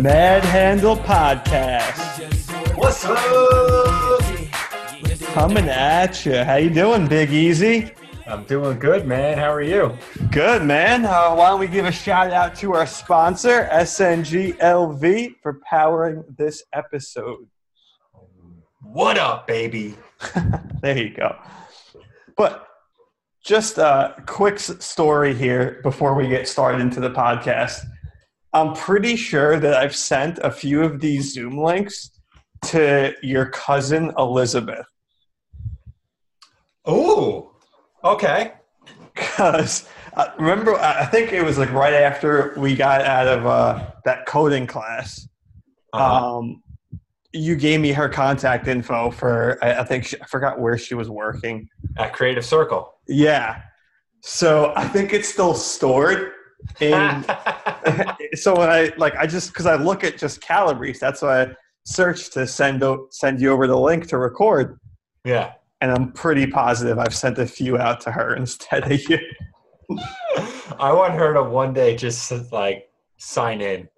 Mad Handle Podcast What's up? coming at you. How you doing, Big Easy? I'm doing good, man. How are you? Good, man. Uh, why don't we give a shout out to our sponsor, SNGLV, for powering this episode. What up, baby? there you go. But just a quick story here before we get started into the podcast. I'm pretty sure that I've sent a few of these Zoom links to your cousin Elizabeth. Oh, Okay. Because uh, remember, I think it was like right after we got out of uh, that coding class. Uh, Um, you gave me her contact info for, I, I think, she, I forgot where she was working. at Creative Circle. Yeah. So I think it's still stored in. so when I like, I just because I look at just Calabrese, that's why I search to send o- send you over the link to record, yeah. and I'm pretty positive I've sent a few out to her instead of you. I want her to one day just like sign in.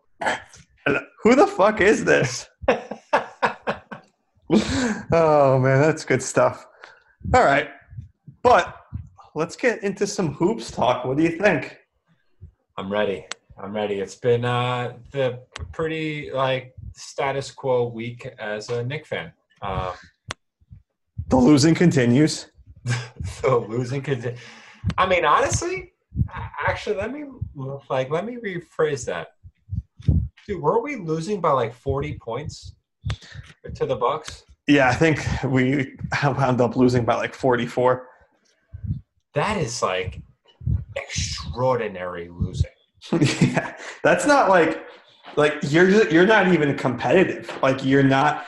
Who the fuck is this? oh man, that's good stuff. All right, but let's get into some hoops talk. What do you think? I'm ready. I'm ready. It's been uh, the pretty like status quo week as a Knick fan. Um, The losing continues. the losing continues. I mean, honestly, actually, let me like let me rephrase that. Dude, were we losing by like 40 points to the Bucks? Yeah, I think we wound up losing by like 44. That is like extraordinary losing. yeah, that's not like like you're just, you're not even competitive. Like you're not.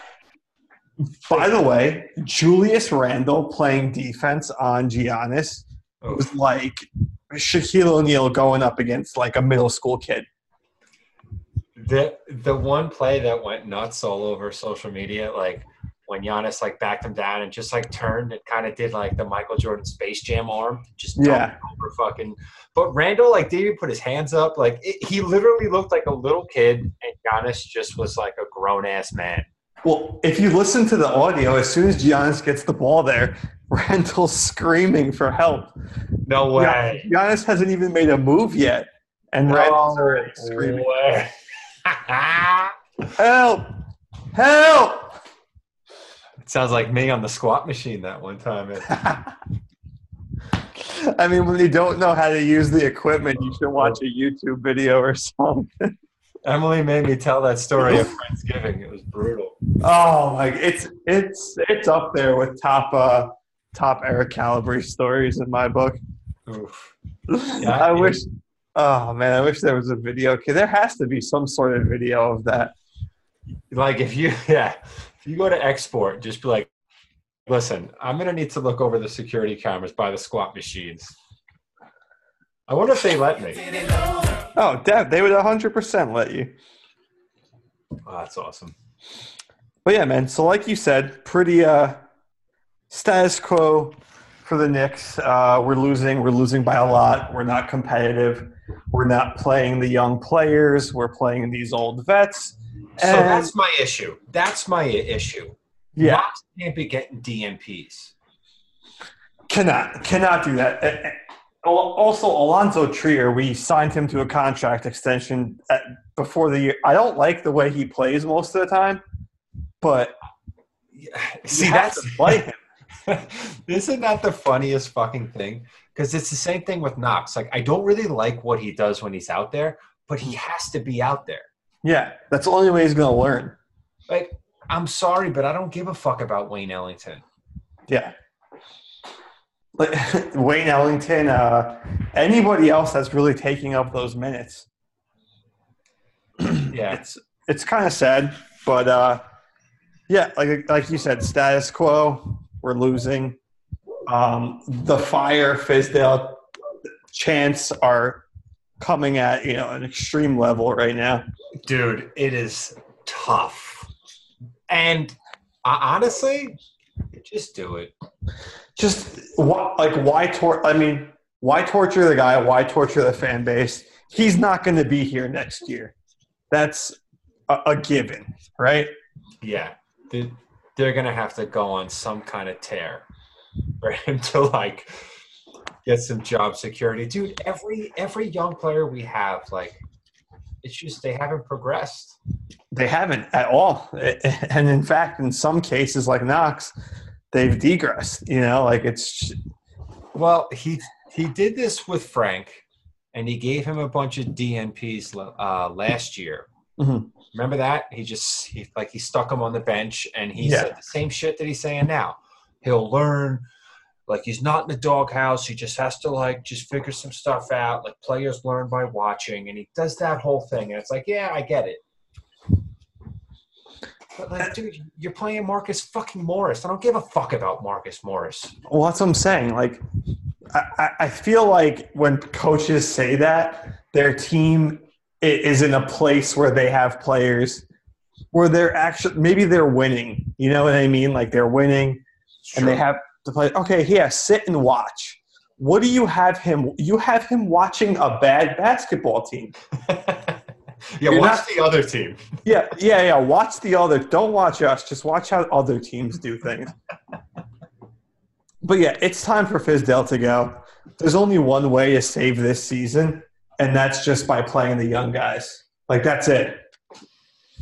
By the way, Julius Randle playing defense on Giannis Oh, was like Shaquille O'Neal going up against like a middle school kid. the the one play that went nuts all over social media, like when Giannis like backed him down and just like turned and kind of did like the Michael Jordan Space Jam arm, just Yeah. over fucking. But Randle like didn't even put his hands up. Like it, he literally looked like a little kid, and Giannis just was like a grown ass man. Well, if you listen to the audio, as soon as Giannis gets the ball there, Randle's screaming for help. No way. Giannis hasn't even made a move yet, and Randle's already screaming. way. Help! Help! Sounds like me on the squat machine that one time. I mean, when you don't know how to use the equipment, you should watch a YouTube video or something. Emily made me tell that story at Friendsgiving. It was brutal. Oh like It's it's it's up there with top uh top Eric Calabrese stories in my book. Oof. I wish. Oh man, I wish there was a video. Okay, there has to be some sort of video of that. like if you yeah if you go to export just be like listen i'm gonna need to look over the security cameras by the squat machines i wonder if they let me Oh, Dev, they would 100% let you. oh, that's awesome But yeah, man. So like you said, pretty uh status quo for the Knicks. Uh, we're losing. We're losing by a lot. We're not competitive. We're not playing the young players. We're playing these old vets. So And- that's my issue that's my issue Yeah, Knox can't be getting DNPs cannot cannot do that. Uh, uh, al- Also, Alonzo Trier, we signed him to a contract extension at, before the year. I don't like the way he plays most of the time, but see that's to play him. isn't that the funniest fucking thing because it's the same thing with knox like i don't really like what he does when he's out there but he has to be out there Yeah, that's the only way he's going to learn. Like, I'm sorry, but I don't give a fuck about Wayne Ellington. Yeah. Like Wayne Ellington, uh, anybody else that's really taking up those minutes. Yeah. It's it's kind of sad, but uh, yeah, like like you said, status quo. We're losing. Um, the fire, Fizdale, chants are coming at you know an extreme level right now. Dude, it is tough. And uh, honestly, just do it. just like why tor- I mean, why torture the guy? Why torture the fan base? He's not going to be here next year. That's a, a given, right? Yeah, they, they're gonna have to go on some kind of tear for him to like get some job security, dude. Every every young player we have, like, it's just they haven't progressed. They haven't at all, and in fact, in some cases, like Knox, they've degressed. You know, like it's Well, he he did this with Frank, and he gave him a bunch of DNPs uh, last year. Mhm. Remember that? He just he, like he stuck him on the bench, and he Yeah. said the same shit that he's saying now. He'll learn. Like he's not in the doghouse. He just has to like just figure some stuff out. Like players learn by watching, and he does that whole thing. And it's like, yeah, I get it. But like, dude, you're playing Marcus fucking Morris. I don't give a fuck about Marcus Morris. Well, that's what I'm saying. Like, I, I- I feel like when coaches say that, their team is in a place where they have players where they're actually maybe they're winning. You know what I mean? Like they're winning, and they have to play. Okay, here, sit and watch. What do you have him? You have him watching a bad basketball team. yeah, You're watch not- the other team. Yeah, yeah, yeah. Watch the other. Don't watch us. Just watch how other teams do things. But yeah, it's time for Fizdale to go. There's only one way to save this season, and that's just by playing the young guys. Like that's it.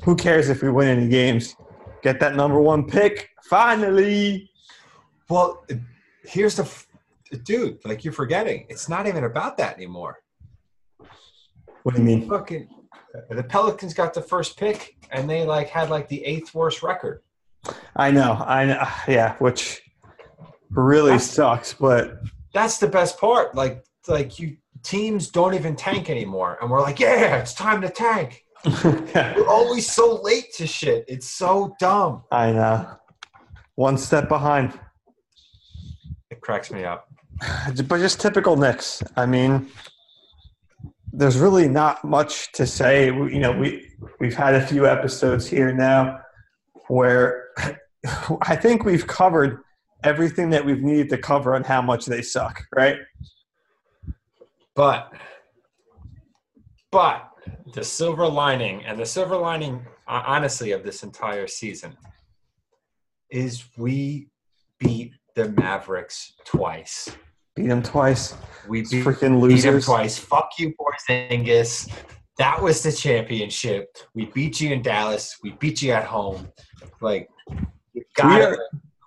Who cares if we win any games? Get that number one pick finally. Well, here's the f- dude. Like you're forgetting, it's not even about that anymore. What do you mean? Fucking, uh, the Pelicans got the first pick, and they like had like the eighth worst record. I know. I know. Uh, yeah, which really sucks. But That's the best part. Like, like you teams don't even tank anymore, and we're like, yeah, it's time to tank. We're always so late to shit. It's so dumb. I know. One step behind. Cracks me up. but just typical Knicks. I mean, there's really not much to say. We- You know, we we've had a few episodes here now where I think we've covered everything that we've needed to cover on how much they suck. Right? But, but the silver lining, and the silver lining, honestly, of this entire season is we beat the Mavericks twice. Beat them twice. We beat, freaking beat them losers. twice. Fuck you, Porzingis. That was the championship. We beat you in Dallas. We beat you at home. Like, you got We it. are-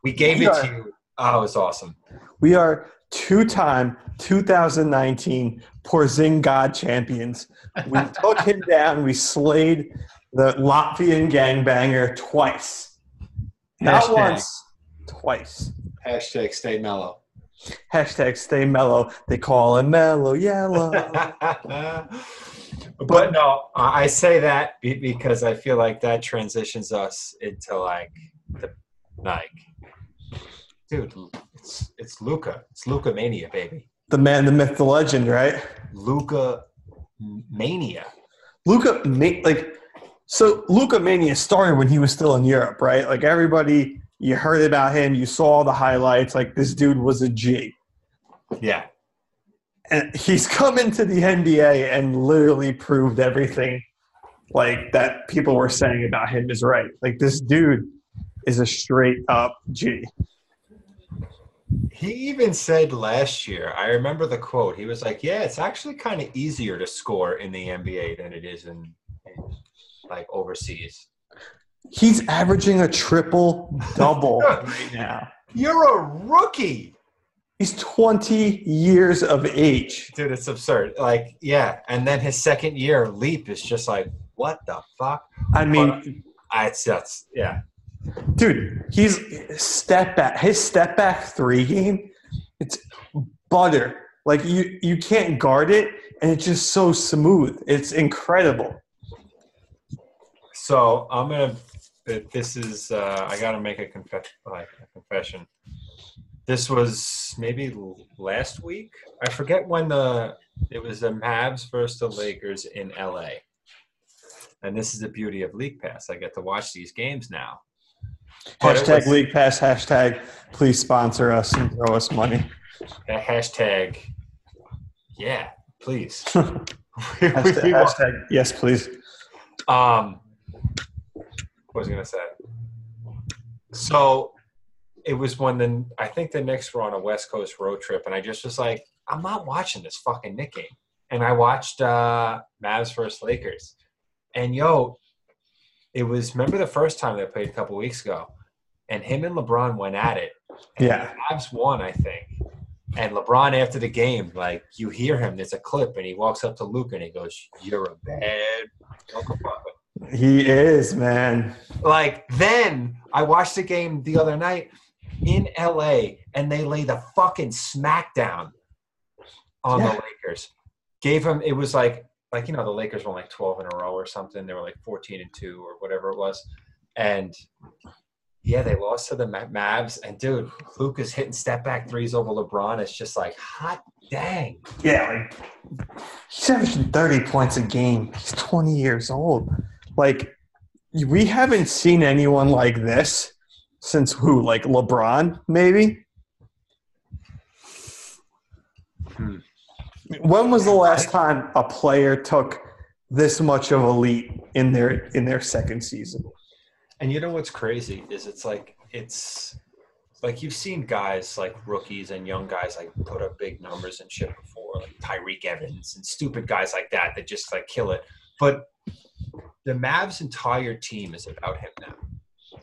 We gave we it are- to you. Oh, it was awesome. We are two-time 2019 Porzing God champions. We took him down. We slayed the Latvian gangbanger twice. Not Hashtag. once, twice. Hashtag stay mellow. Hashtag stay mellow. They call him mellow yellow. but no, I say that because I feel like that transitions us into like the like, dude, it's it's Luka, it's Luka mania, baby, the man, the myth, the legend, right? Luka mania. Luka, like, so Luka Mania started when he was still in Europe, right? Like everybody, you heard about him, you saw the highlights. Like this dude was a G, Yeah, and he's come into the NBA and literally proved everything, like that people were saying about him is right. Like this dude is a straight up G. he even said last year. I remember the quote. He was like, "Yeah, it's actually kind of easier to score in the NBA than it is in, in like overseas." He's averaging a triple double right now. You're a rookie. He's 20 years of age. Dude, it's absurd. Like, yeah. And then his second year leap is just like, what the fuck? I mean, I, it's that's yeah. dude, he's step back. His step back three game, it's butter. Like you, you can't guard it, and it's just so smooth. It's incredible. So I'm gonna. This is. Uh, I gotta make a confess. Like a confession. This was maybe l- last week. I forget when the it was the Mavs versus the Lakers in LA. And this is the beauty of League Pass. I get to watch these games now. But Hashtag was- League Pass. Hashtag please sponsor us and throw us money. hashtag. Yeah, please. Hashtag, hashtag yes, please. Um, What was I gonna say? So it was when the I think the Knicks were on a West Coast road trip, and I just was like, I'm not watching this fucking Knick game. And I watched uh, Mavs versus Lakers, and yo, it was remember the first time they played a couple weeks ago, and him and LeBron went at it. Yeah. Mavs won, I think. And LeBron after the game, like you hear him, there's a clip, and he walks up to Luke and he goes, "You're a bad motherfucker." He is, man. Like then I watched the game the other night in LA and they lay the fucking smackdown on Yeah. the Lakers. Gave him it was like like you know the Lakers won like 12 in a row or something. They were like 14 and 2 or whatever it was. And yeah, they lost to the Mavs and dude, Luke is hitting step back threes over LeBron. It's just like hot dang. Yeah, like he's averaging 30 points a game. He's 20 years old. Like we haven't seen anyone like this since who? Like LeBron, maybe? Hmm. When was the last time a player took this much of a leap in their in their second season? And you know what's crazy is it's like it's like you've seen guys like rookies and young guys like put up big numbers and shit before, like Tyreke Evans and stupid guys like that that just like kill it. But the Mavs' entire team is about him now.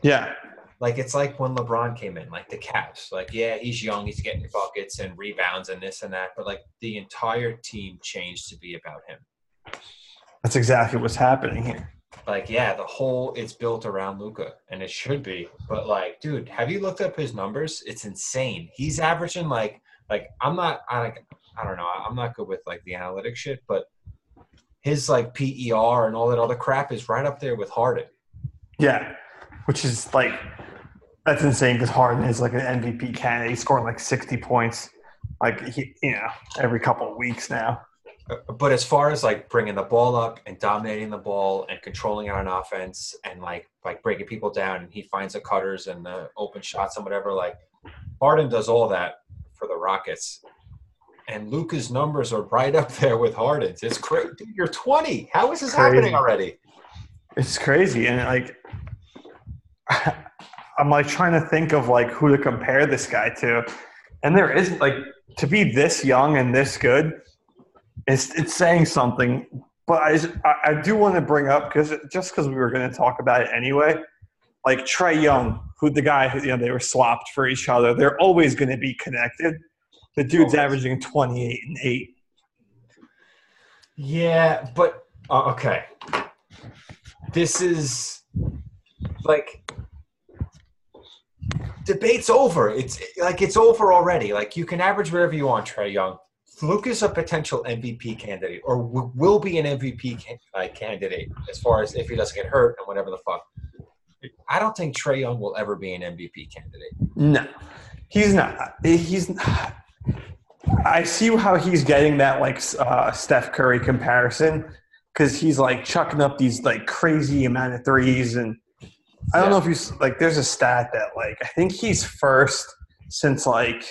Yeah. Like it's like when LeBron came in, like the Cavs. Like, yeah, he's young, he's getting buckets and rebounds and this and that, but like the entire team changed to be about him. That's exactly what's happening here. like yeah the whole it's built around luka and it should be but like dude have you looked up his numbers it's insane he's averaging like like i'm not i like i don't know i'm not good with like the analytic shit but his like per and all that other crap is right up there with harden Yeah, which is like that's insane because Harden is like an MVP candidate. He's scoring like sixty points, like he, you know, every couple of weeks now. Uh, but as far as like bringing the ball up and dominating the ball and controlling it on offense and like like breaking people down and he finds the cutters and the open shots and whatever like Harden does all that for the Rockets and Luka's numbers are right up there with Harden's it's crazy Dude, you're 20 how is this Crazy. happening already It's crazy, and like I'm like trying to think of like who to compare this guy to, and there isn't like to be this young and this good. It's it's saying something, but I I, I do want to bring up because just because we were going to talk about it anyway. Like Trae Young, who the guy who you know they were swapped for each other. They're always going to be connected. The dude's averaging 28 and eight. yeah but uh, okay this is like debate's over. It's like it's over already. Like you can average wherever you want, Trae Young. Luke is a potential MVP candidate, or w- will be an MVP can- uh, candidate as far as if he doesn't get hurt and whatever the fuck. I don't think Trae Young will ever be an MVP candidate. No, he's not. He's. I see how he's getting that like uh, Steph Curry comparison because he's like chucking up these like crazy amount of threes, and I don't know if you s- like. There's a stat that like I think he's first since like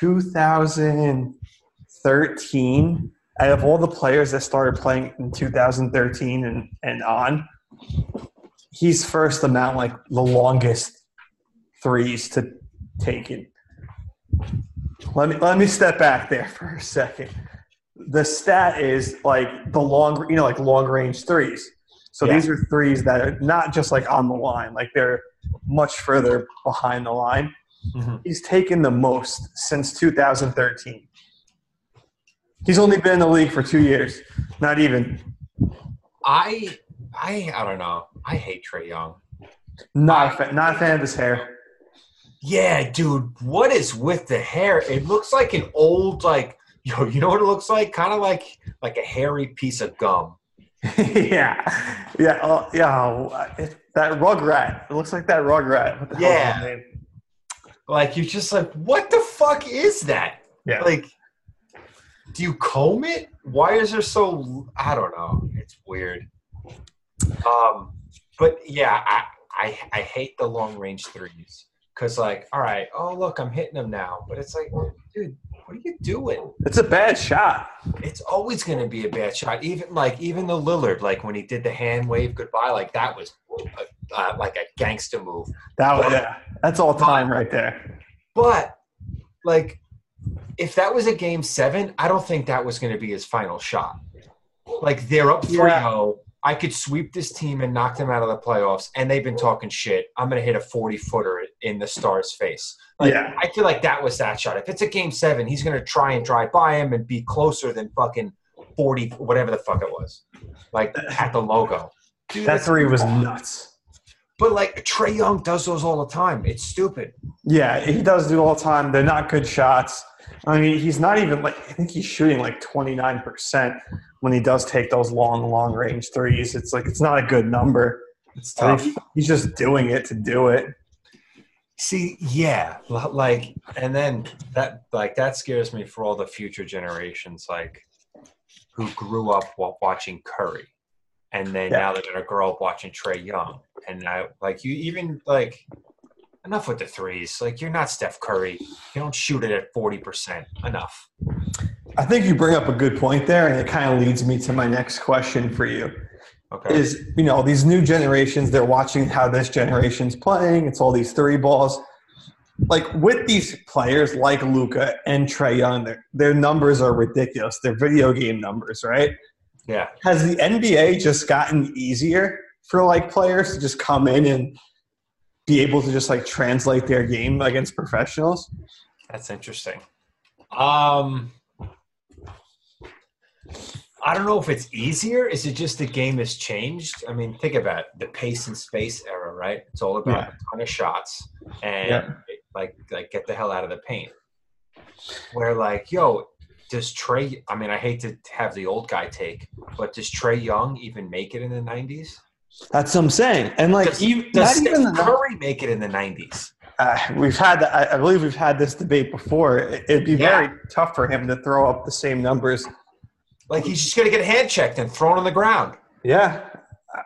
2013 out of all the players that started playing in 2013 and and on. He's first amount like the longest threes to take it. Let me let me step back there for a second. The stat is like the long, you know, like long range threes. So Yeah. these are threes that are not just like on the line, like they're much further behind the line. Mm-hmm. He's taken the most since 2013. He's only been in the league for two years, not even. I I I don't know. I hate Trae Young. Not a fan, not a fan of his hair. Yeah, dude, what is with the hair? It looks like an old like yo, you know what it looks like? Kind of like like a hairy piece of gum. yeah, yeah, uh, yeah. uh, It, that rug rat. It looks like that rug rat. What the Yeah. Like you're just like, what the fuck is that? Yeah. Like, do you comb it? Why is there so? I don't know. It's weird. Um, but yeah, I I, I hate the long range threes because like, all right, oh look, I'm hitting them now, but it's like, dude, what are you doing? It's a bad shot. It's always going to be a bad shot. Even like even the Lillard, like when he did the hand wave goodbye, like that was uh, like a gangster move. That was yeah, that's all time right there. But like, if that was a game seven, I don't think that was going to be his final shot. Like they're up 3-0. I could sweep this team and knock them out of the playoffs, and they've been talking shit. I'm going to hit a 40 footer in the star's face. Like, Yeah. I feel like that was that shot. If it's a game seven, he's going to try and drive by him and be closer than fucking 40, whatever the fuck it was. Like at the logo. Dude, That that's- three was nuts. But like Trae Young does those all the time. It's stupid. Yeah, he does do all the time. They're not good shots. I mean, he's not even like I think he's shooting like 29% when he does take those long, long range threes. It's like it's not a good number. It's um, tough. he's just doing it to do it. See, yeah, like, and then that, like, that scares me for all the future generations, like, who grew up while watching Curry, and then Yeah. now they're gonna grow up watching Trae Young, and now, like, you even like, enough with the threes. Like, you're not Steph Curry. You don't shoot it at forty percent. Enough. I think you bring up a good point there, and it kind of leads me to my next question for you. Okay. Is you know these new generations? They're watching how this generation's playing. It's all these three balls. Like with these players like Luka and Trae Young, their, their numbers are ridiculous. They're video game numbers, right? yeah. Has the NBA just gotten easier for like players to just come in and be able to just like translate their game against professionals? That's interesting. Um, I don't know if it's easier. Is it just the game has changed? I mean, think about it. the pace and space era, right? It's all about Yeah. a ton of shots and Yeah. like like get the hell out of the paint. Where like, yo, does Trae? I mean, I hate to have the old guy take, but does Trae Young even make it in the nineties? That's what I'm saying. And like Does, even, does not even Steph the, Curry make it in the nineties? uh, we've had that. I believe we've had this debate before. It- It'd be Yeah. very tough for him to throw up the same numbers. Like he's just gonna get hand checked and thrown on the ground. Yeah, I-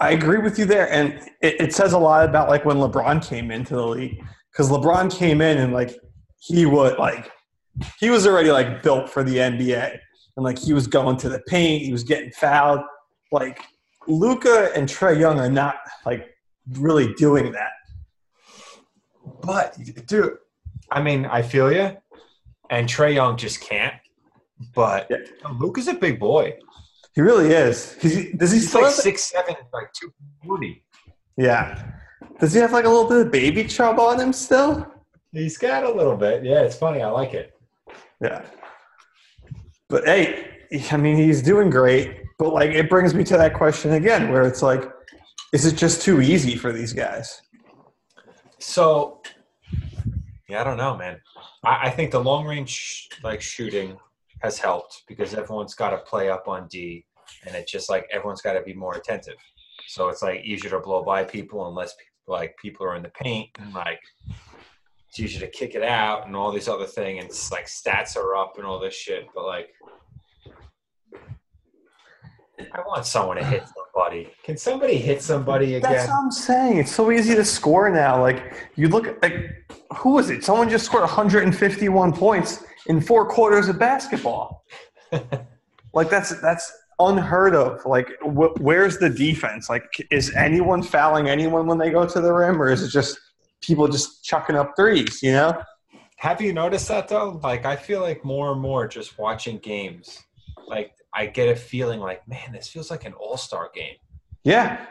I agree with you there, and it, it says a lot about like when LeBron came into the league because LeBron came in and like he would like he was already like built for the NBA, and like he was going to the paint, he was getting fouled. Like Luka and Trae Young are not like really doing that. But dude, I mean, I feel you. And Trae Young just can't. But Yeah. Luke is a big boy. He really is. He's, does he He's still like six seven, like two forty. Yeah. Does he have like a little bit of baby chub on him still? He's got a little bit. Yeah, it's funny. I like it. Yeah. But hey, I mean, he's doing great. But like, it brings me to that question again, where it's like, is it just too easy for these guys? So, yeah, I don't know, man. I, I think the long range like shooting has helped because everyone's got to play up on D, and it's just like everyone's got to be more attentive. So it's like easier to blow by people unless people, like people are in the paint and like it's easier to kick it out and all these other things. And it's like stats are up and all this shit. But like, I want someone to hit somebody. Can somebody hit somebody again? That's what I'm saying. It's so easy to score now. Like, you look like, who was it? Someone just scored 151 points in four quarters of basketball. like, that's, that's, unheard of. Like wh- where's the defense? Like is anyone fouling anyone when they go to the rim or is it just people just chucking up threes you know? Have you noticed that though? Like I feel like more and more just watching games, like I get a feeling like, man, this feels like an all-star game. Yeah.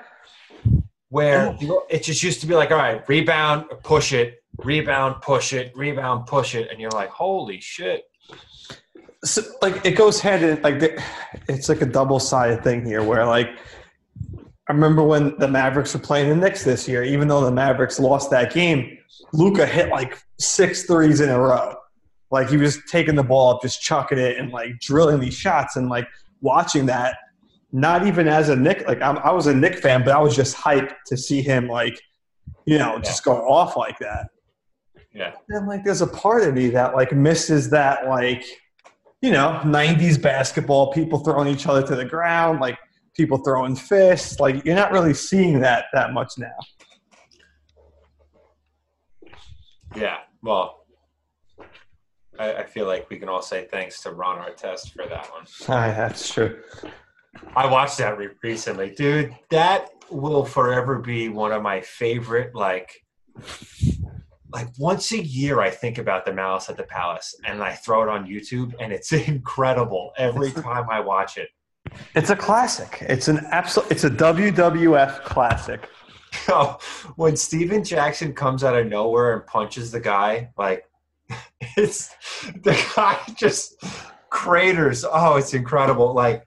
Where oh. the- it just used to be like, all right, rebound, push it, rebound, push it, rebound, push it, and you're like, holy shit. so, like it goes hand in like the, it's like a double sided thing here where like I remember when the Mavericks were playing the Knicks this year, even though the Mavericks lost that game, Luka hit like six threes in a row. Like he was taking the ball up, just chucking it and like drilling these shots and like watching that. Not even as a Knick, like I'm, I was a Knick fan, but I was just hyped to see him like, you know, just go off like that. Yeah. And like, there's a part of me that like misses that like, you know, '90s basketball, people throwing each other to the ground, like people throwing fists. Like you're not really seeing that that much now. Yeah. Well, I, I feel like we can all say thanks to Ron Artest for that one. Ah, that's true. I watched that re- recently, dude. That will forever be one of my favorite. Like, like once a year, I think about the Malice at the Palace, and I throw it on YouTube, and it's incredible every time I watch it. It's a classic. It's an absolute. It's a WWF classic. Oh, when Stephen Jackson comes out of nowhere and punches the guy, like it's the guy just craters. Oh, it's incredible. Like,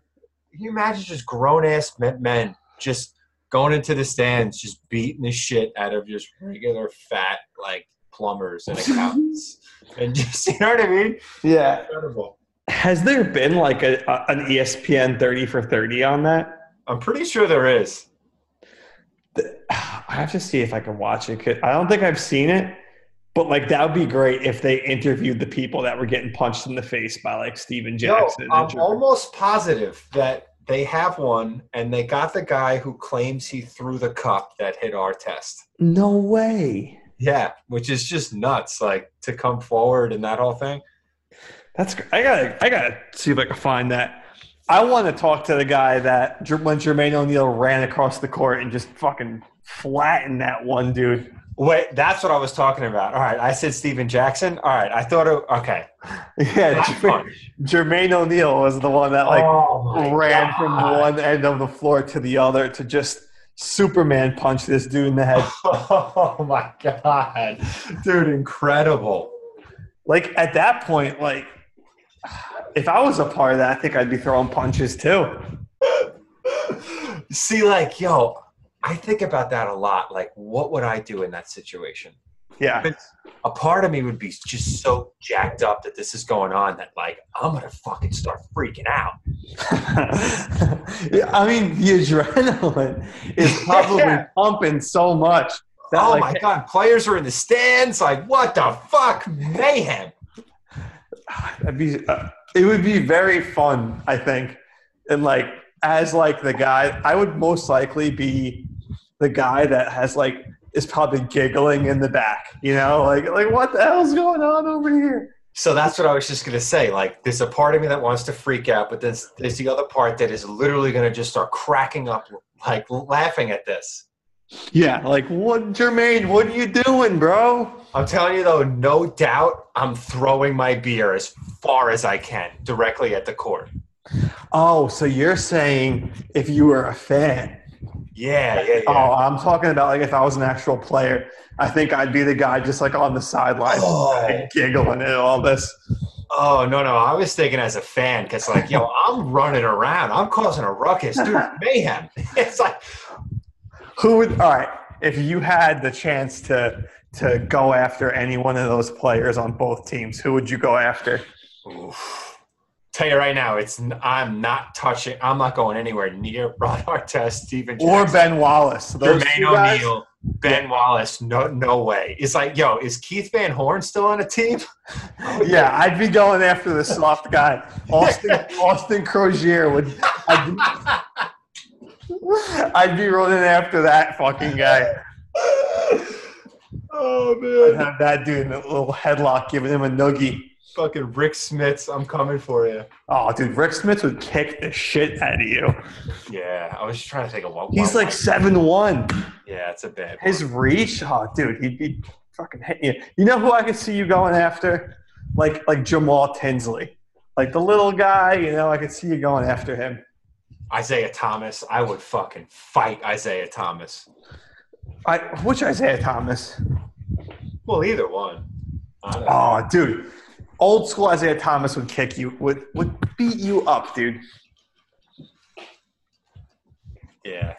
can you imagine just grown ass men just going into the stands, just beating the shit out of just regular fat like plumbers and accountants, and just you know what I mean? Yeah. Incredible. Has there been like a, a an ESPN thirty for thirty on that? I'm pretty sure there is. I have to see if I can watch it. 'cause I don't think I've seen it, but like that would be great if they interviewed the people that were getting punched in the face by like Stephen Jackson. No, I'm almost positive that they have one, and they got the guy who claims he threw the cup that hit Artest. no way. Yeah, which is just nuts. Like to come forward and that whole thing. That's I gotta I gotta see if I can find that. I want to talk to the guy that when Jermaine O'Neal ran across the court and just fucking flattened that one dude. Wait, that's what I was talking about. All right, I said Stephen Jackson. All right, I thought it. Okay, Yeah, Jermaine, O'Neal was the one that like oh ran from one end of the floor to the other to just Superman punch this dude in the head. Oh my god, dude, incredible. like at that point, like if I was a part of that, I think I'd be throwing punches too. See, like, yo, I think about that a lot. Like, what would I do in that situation? Yeah. But a part of me would be just so jacked up that this is going on that, like, I'm gonna fucking start freaking out. yeah, I mean, the adrenaline is probably Yeah. pumping so much. That, oh like, my god, players are in the stands. Like, what the fuck, mayhem? That'd be, uh, it would be very fun, I think. And like, as like the guy, I would most likely be the guy that has like is probably giggling in the back. You know, like like what the hell's going on over here? So that's what I was just gonna say. Like, there's a part of me that wants to freak out, but there's there's the other part that is literally gonna just start cracking up, like laughing at this. Yeah, like what, Jermaine? What are you doing, bro? I'm telling you though, no doubt, I'm throwing my beer as far as I can directly at the court. Oh, so you're saying if you were a fan? Yeah, yeah, yeah. Oh, I'm talking about like if I was an actual player. I think I'd be the guy just like on the sideline Oh. giggling and all this. Oh no, no, I was thinking as a fan because like, yo, I'm running around, I'm causing a ruckus, dude, mayhem. It's like, Who would? All right, if you had the chance to to go after any one of those players on both teams, who would you go after? oof. Tell you right now, it's I'm not touching, I'm not going anywhere near Ron Artest, Stephen Or Ben Wallace? Jermaine? O'Neal, Ben Wallace. No, no way. It's like, yo, is Keith Van Horn still on a team? Yeah, I'd be going after the soft guy. Austin Austin Croshere would. I'd be, I'd be running after that fucking guy. oh man! I'd have that dude in a little headlock, giving him a noogie. Fucking Rik Smits, I'm coming for you. Oh, dude, Rik Smits would kick the shit out of you. Yeah, I was just trying to take a walk. He's like seven one. yeah, it's a bad. His reach, oh, dude, he'd be fucking hitting you. You know who I could see you going after? Like like Jamal Tinsley, like the little guy. You know, I could see you going after him. Isaiah Thomas. I would fucking fight Isaiah Thomas. I which Isaiah Thomas? Well, either one. Oh, dude, old school Isaiah Thomas would kick you, would would beat you up, dude. Yeah.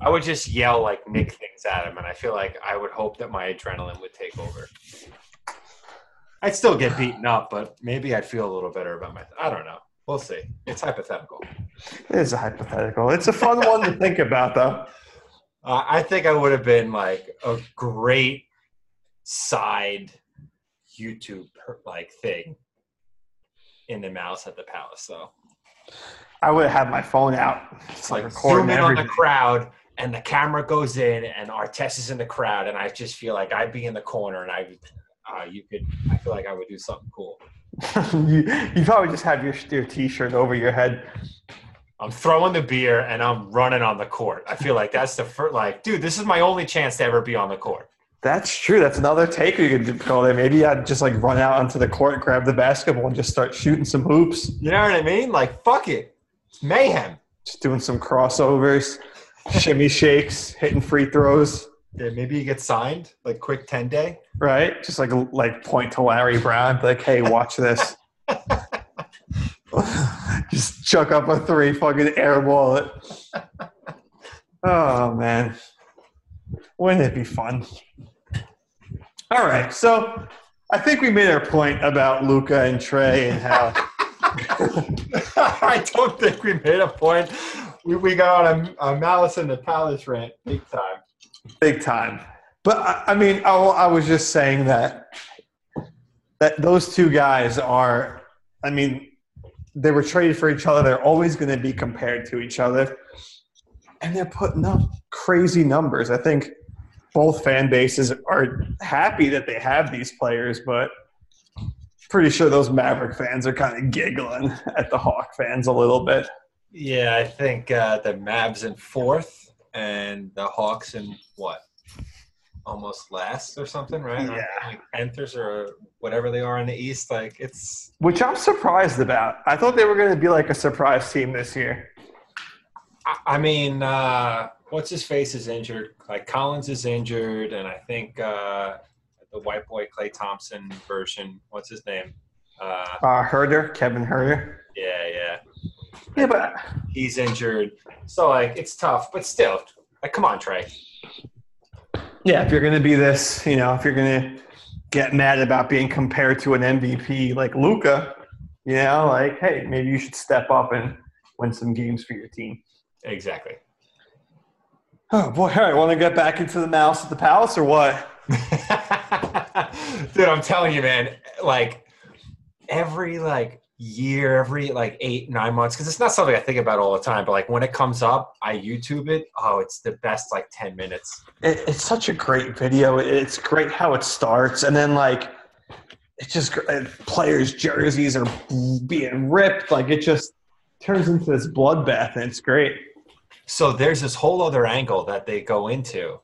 I would just yell like Knick things at him, and I feel like I would hope that my adrenaline would take over. I'd still get beaten up, but maybe I'd feel a little better about my. I don't know. We'll see. It's hypothetical. It is a hypothetical. It's a fun one to think about, though. Uh, I think I would have been like a great side YouTube like thing in the Malice at the palace, though. I would have my phone out, It's like recording zoom in on the crowd, and the camera goes in, and Artest is in the crowd, and I just feel like I'd be in the corner, and I, uh, you could, I feel like I would do something cool. you, you probably just have your your t-shirt over your head. I'm throwing the beer and I'm running on the court. I feel like that's the first, like, dude, this is my only chance to ever be on the court. That's true. That's another take we could go there. Maybe I'd just like run out onto the court, grab the basketball, and just start shooting some hoops. You know what I mean? Like, fuck it. It's mayhem. Just doing some crossovers, shimmy shakes, hitting free throws. Yeah, maybe you get signed, like quick 10 day. Right? Just like like point to Larry Brown, like, hey, watch this. just chuck up a three, fucking airball it. Oh man. Wouldn't it be fun? All right, so I think we made our point about Luka and Trae and how I don't think we made a point. We, we got on a, a Malice in the Palace rant big time. big time. But I, I mean, I, I was just saying that that those two guys are. I mean, they were traded for each other. They're always going to be compared to each other, and they're putting up crazy numbers. I think both fan bases are happy that they have these players, but pretty sure those Maverick fans are kind of giggling at the Hawk fans a little bit. Yeah, I think uh, the Mavs in fourth and the Hawks in what? Almost last or something, right? Yeah. Like Panthers or whatever they are in the East. Like it's Which I'm surprised about. I thought they were going to be like a surprise team this year. I- I mean, uh, what's his face is injured. Like Collins is injured, and I think uh, the white boy Klay Thompson version. What's his name? Uh, Uh, Huerter, Kevin Huerter. yeah, yeah, Yeah, but he's injured. So like, it's tough, but still, like, come on, Trae. yeah, if you're going to be this, you know, if you're going to get mad about being compared to an MVP like Luka, you know, like, hey, maybe you should step up and win some games for your team. Exactly. Oh boy! All right, want to get back into the Malice at the palace or what? Dude, I'm telling you, man. Like every like year, every like eight, nine months, because it's not something I think about all the time. But like when it comes up, I YouTube it. Oh, it's the best like ten minutes. It, it's such a great video. It's great how it starts, and then like it just players' jerseys are being ripped. Like it just turns into this bloodbath, and it's great. So there's this whole other angle that they go into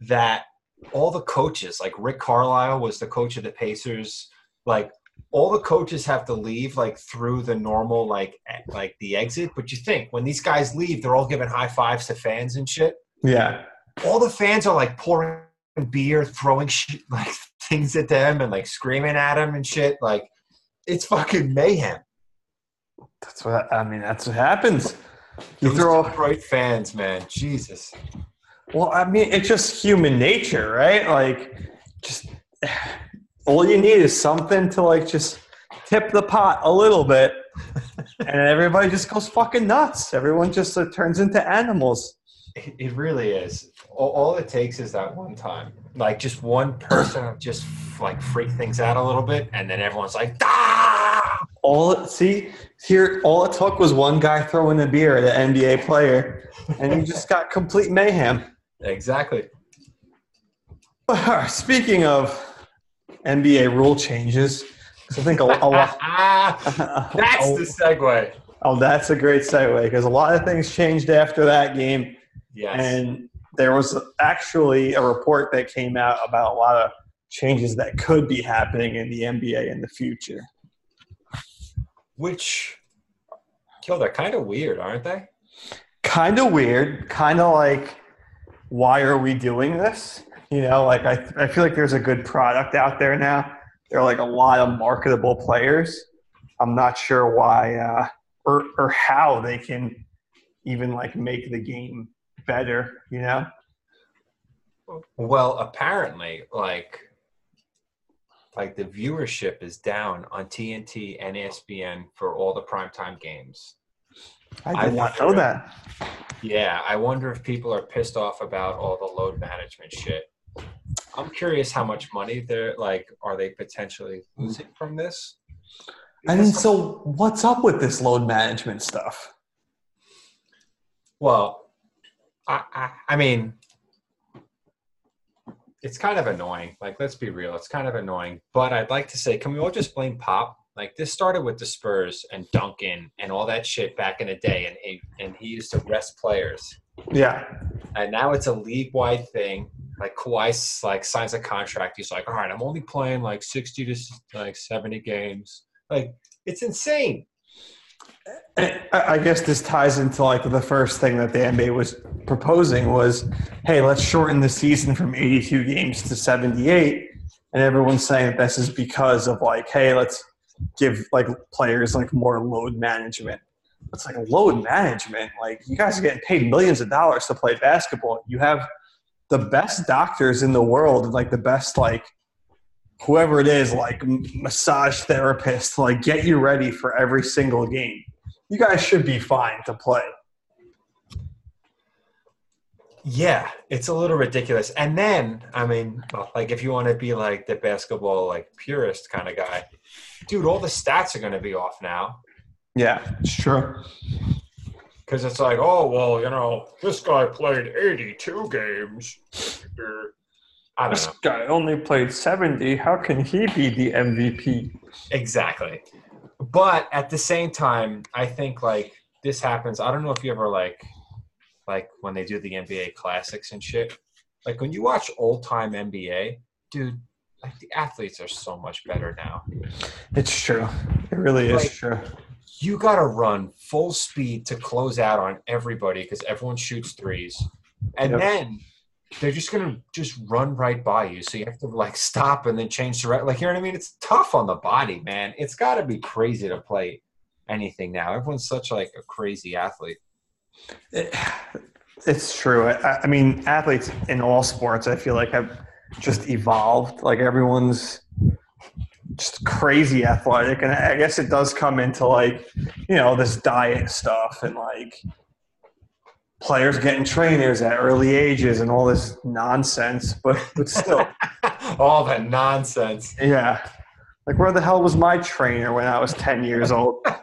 that all the coaches, like Rick Carlisle was the coach of the Pacers, like all the coaches have to leave like through the normal like like the exit. But you think when these guys leave, they're all giving high fives to fans and shit. Yeah, All the fans are like pouring beer, throwing shit, like things at them, and like screaming at them and shit. Like it's fucking mayhem. that's what I mean. That's what happens. You throw Detroit fans, man, Jesus. Well, I mean, it's just human nature, right? Like, just all you need is something to like just tip the pot a little bit, and everybody just goes fucking nuts. Everyone just uh, turns into animals. It, it really is. All, all it takes is that one time, like just one person, just like freak things out a little bit, and then everyone's like, ah! All see here, all it took was one guy throwing a beer at an NBA player, and you just got complete mayhem. Exactly. Speaking of NBA rule changes, I think a, a lot. That's the segue. Oh, that's a great segue because a lot of things changed after that game. Yes. And there was actually a report that came out about a lot of changes that could be happening in the NBA in the future. Which, kill, they're kind of weird, aren't they? Kind of weird, kind of like, why are we doing this? You know, like I, I feel like there's a good product out there now. There are like a lot of marketable players. I'm not sure why uh, or, or how they can even like make the game better, you know? Well, apparently, like, like the viewership is down on TNT and ESPN for all the primetime games. I did I not know that. Yeah, I wonder if people are pissed off about all the load management shit. I'm curious how much money they're like. Are they potentially losing from this? I mean, so what's up with this load management stuff? Well, I, I, I mean, it's kind of annoying. Like, let's be real, it's kind of annoying. But I'd like to say, can we all just blame Pop Like this started with the Spurs and Duncan and all that shit back in the day, and he and he used to rest players. Yeah. And now it's a league wide thing. Like Kawhi like signs a contract. He's like, all right, I'm only playing like 60 to like 70 games. Like it's insane. I guess this ties into like the first thing that the NBA was proposing was, hey, let's shorten the season from 82 games to 78. And everyone's saying that this is because of like, hey, let's give like players like more load management. It's like load management. Like you guys are getting paid millions of dollars to play basketball. You have the best doctors in the world, like the best like whoever it is, like massage therapist, like get you ready for every single game. You guys should be fine to play. Yeah, it's a little ridiculous. And then, I mean, well, like if you want to be like the basketball like purist kind of guy, dude, all the stats are going to be off now Yeah, it's true. because it's like, oh well, you know, this guy played eighty-two games. I don't This know guy only played 70. How can he be the MVP? exactly, but at the same time, I think like this happens. I don't know if you ever like, like when they do the NBA classics and shit. Like when you watch old-time NBA, dude, like the athletes are so much better now. It's true. It really is true. you got to run full speed to close out on everybody because everyone shoots threes, and Yep. then they're just gonna just run right by you. So you have to like stop and then change the right. Like you know what I mean? It's tough on the body, man. It's got to be crazy to play anything now. Everyone's such like a crazy athlete. It, it's true. I, I mean, athletes in all sports, I feel like, have just evolved. Like everyone's just crazy athletic, and I guess it does come into like you know this diet stuff and like players getting trainers at early ages and all this nonsense. But but still, All that nonsense. yeah. Like where the hell was my trainer when I was ten years old?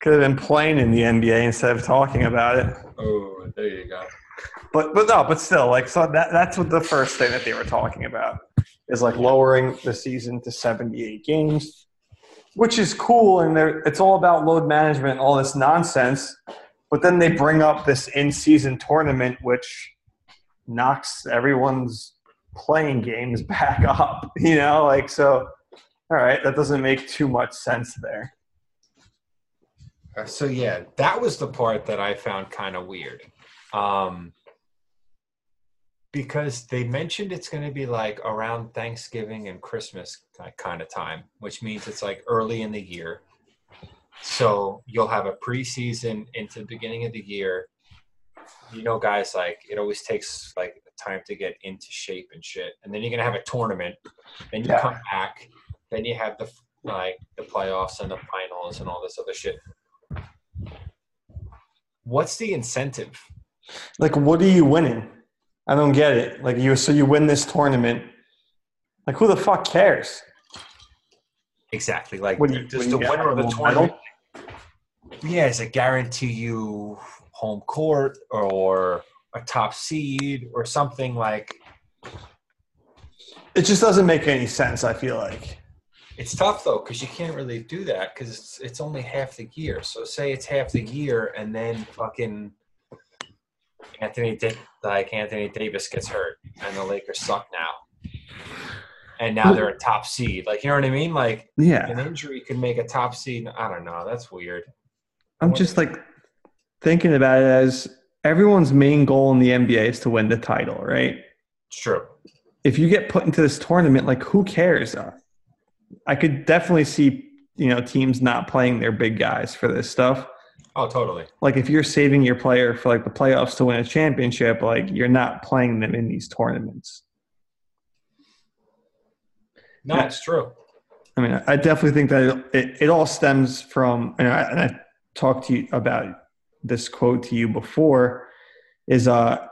Could have been playing in the NBA instead of talking about it. oh, there you go. But but no, but still, like so that that's what the first thing that they were talking about is like lowering the season to seventy eight games, which is cool, and it's all about load management and all this nonsense. But then they bring up this in season tournament, which knocks everyone's playing games back up. You know, like so. All right, that doesn't make too much sense there. Uh, So yeah, that was the part that I found kind of weird. Um because they mentioned it's going to be like around Thanksgiving and Christmas kind of time, which means it's like early in the year. So you'll have a preseason into the beginning of the year. You know, guys, like it always takes like time to get into shape and shit, and then you're gonna have a tournament. Then you Yeah. come back. Then you have the like the playoffs and the finals and all this other shit. What's the incentive? Like, what are you winning? I don't get it. Like, you so you win this tournament. Like, who the fuck cares? Exactly. Like, do you- does what the winner of the tournament? Yeah, does it guarantee you home court or a top seed or something like? It just doesn't make any sense. I feel like. It's tough though because you can't really do that because it's, it's only half the year. So say it's half the year and then fucking Anthony like Anthony Davis gets hurt and the Lakers suck now, and now they're a top seed. Like you know what I mean? Like Yeah, an injury could make a top seed. I don't know. That's weird. I'm just like thinking about it as everyone's main goal in the NBA is to win the title, right? It's true. If you get put into this tournament, like who cares? Uh, I could definitely see you know teams not playing their big guys for this stuff. Oh, totally. Like if you're saving your player for like the playoffs to win a championship, like you're not playing them in these tournaments. No, it's true. I mean, I definitely think that it, it all stems from, and I, and I talked to you about this quote to you before, is uh,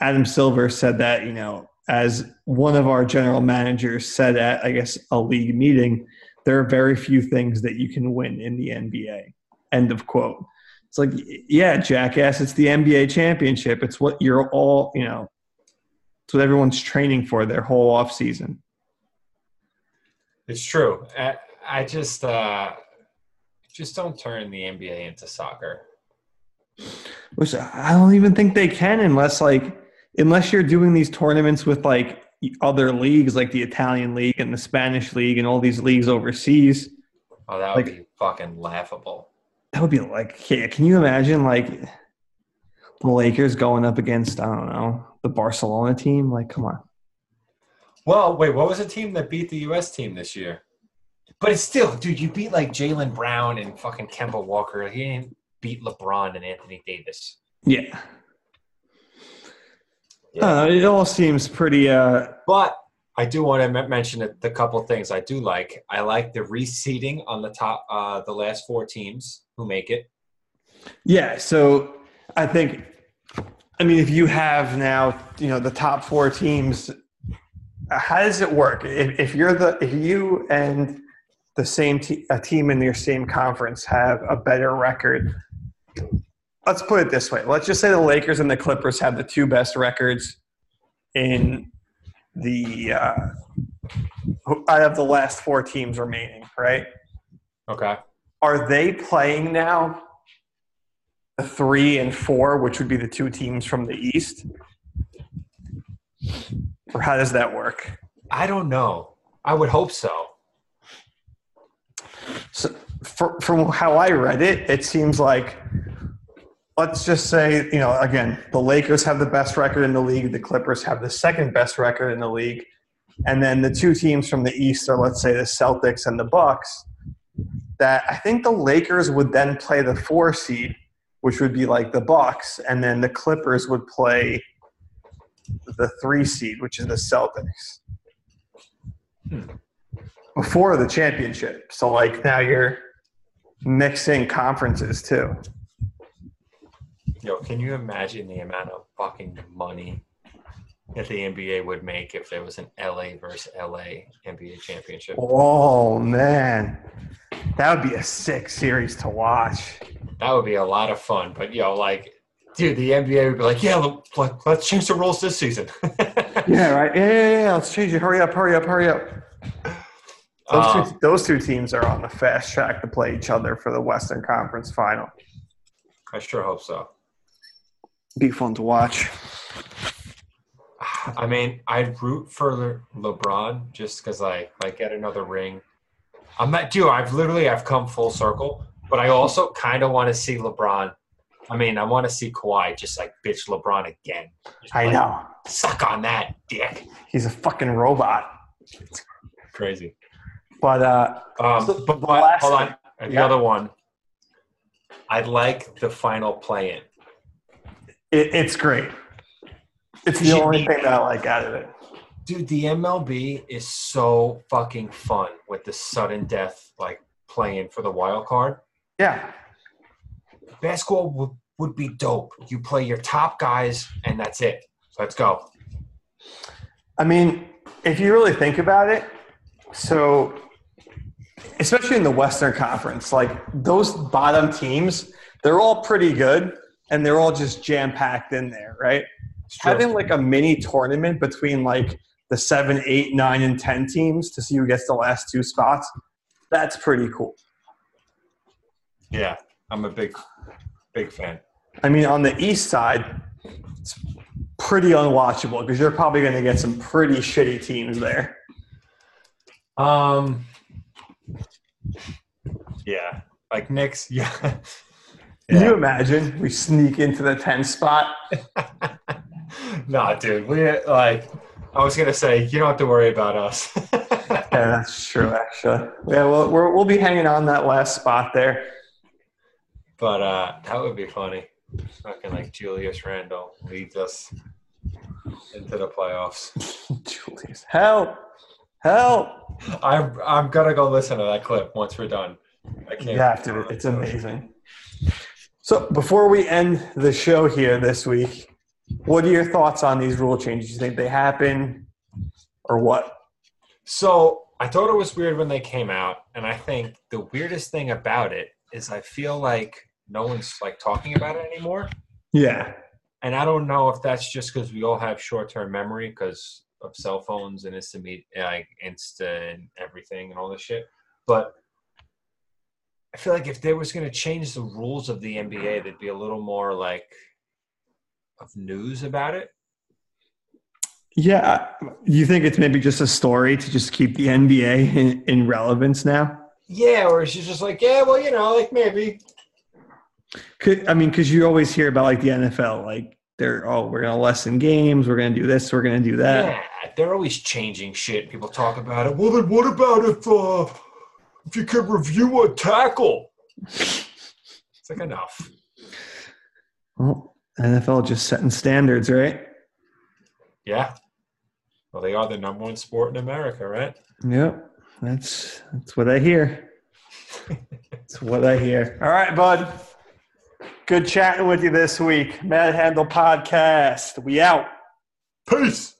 Adam Silver said that, you know, as one of our general managers said at, I guess, a league meeting, there are very few things that you can win in the NBA. End of quote. It's like, yeah, jackass, it's the NBA championship. It's what you're all, you know, it's what everyone's training for their whole off season. It's true. I, I just uh, just don't turn the NBA into soccer. Which I don't even think they can unless like unless you're doing these tournaments with like other leagues like the Italian league and the Spanish league and all these leagues overseas. Oh, that would Like- be fucking laughable. That would be like, can you imagine like the Lakers going up against I don't know the Barcelona team? Like, come on. Well, wait, what was the team that beat the U.S. team this year? But it's still, dude, you beat like Jaylen Brown and fucking Kemba Walker. He didn't beat LeBron and Anthony Davis. Yeah, I don't it all seems pretty. uh But I do want to mention a, the couple things I do like. I like the reseeding on the top, uh, the last four teams who make it. Yeah, so I think, I mean, if you have now, you know, the top four teams, uh, how does it work? If, if you're the, if you and the same te- a team in your same conference have a better record, let's put it this way. Let's just say the Lakers and the Clippers have the two best records in the, uh, out of the last four teams remaining, right? Okay. are they playing now the three and four, which would be the two teams from the East? Or how does that work? I don't know. I would hope so. So, for, from how I read it, it seems like, let's just say, you know, again, the Lakers have the best record in the league, the Clippers have the second best record in the league, and then the two teams from the East are, let's say, the Celtics and the Bucks. That I think the Lakers would then play the four seed, which would be like the Bucks, and then the Clippers would play the three seed, which is the Celtics. Before the championship. So like now you're mixing conferences too. Yo, can you imagine the amount of fucking money that the NBA would make if there was an LA versus LA NBA championship? Oh man. That would be a sick series to watch. That would be a lot of fun. But yo, like, dude, the NBA would be like, yeah, let- let's change the rules this season. Yeah, right. Yeah, yeah, yeah. Let's change it. Hurry up, hurry up, hurry up. Those, Um, two, those two teams are on the fast track to play each other for the Western Conference final. I sure hope so. Be fun to watch. I mean, I'd root for LeBron just because I like get another ring. I'm not, dude. I've literally I've come full circle, but I also kind of want to see LeBron. I mean, I want to see Kawhi just like bitch LeBron again. Just, I like, know. Suck on that, dick. He's a fucking robot. Crazy. But uh, Um, So, but, but last hold on. The Yeah. other one, I'd like the final play-in. it, it's great. It's the only thing that I like out of it. Dude, the MLB is so fucking fun with the sudden death, like playing for the wild card. Yeah. Basketball would, would be dope. You play your top guys, and that's it. Let's go. I mean, if you really think about it, so especially in the Western Conference, like those bottom teams, they're all pretty good and they're all just jam packed in there, right? Having like a mini tournament between like the seven, eight, nine, and 10 teams to see who gets the last two spots, that's pretty cool. yeah, I'm a big, big fan. I mean, on the East side, it's pretty unwatchable because you're probably going to get some pretty shitty teams there. Um, yeah, like Knicks. Yeah, Can you imagine we sneak into the 10 spot? nah, dude. We like. I was gonna say you don't have to worry about us. Yeah, that's true, actually. Yeah, well, we're, we'll be hanging on that last spot there. but uh, that would be funny. Fucking like Julius Randle leads us into the playoffs. Julius, help! Help! I'm I'm gonna go listen to that clip once we're done. I can't. You have to. It's amazing. So, before we end the show here this week, what are your thoughts on these rule changes? You think they happen or what? So I thought it was weird when they came out, and I think the weirdest thing about it is I feel like no one's like talking about it anymore. Yeah. And I don't know if that's just because we all have short term memory because of cell phones and instant meet like Insta and everything and all this shit. But I feel like if they was going to change the rules of the NBA, there'd be a little more like of news about it. Yeah, you think it's maybe just a story to just keep the NBA in, in relevance now? Yeah, or she's just like, yeah, well, you know, like maybe. Could, I mean, because you always hear about like the NFL, like they're oh, we're gonna lessen games, we're gonna do this, we're gonna do that. Yeah, they're always changing shit. People talk about it. Well, then what about if uh, if you could review a tackle? it's like enough. Well, NFL just setting standards, right? Yeah. Well, they are the number one sport in America, right? Yep. That's that's what I hear. that's what I hear. All right, bud. Good chatting with you this week. Mad Handle Podcast. We out. Peace.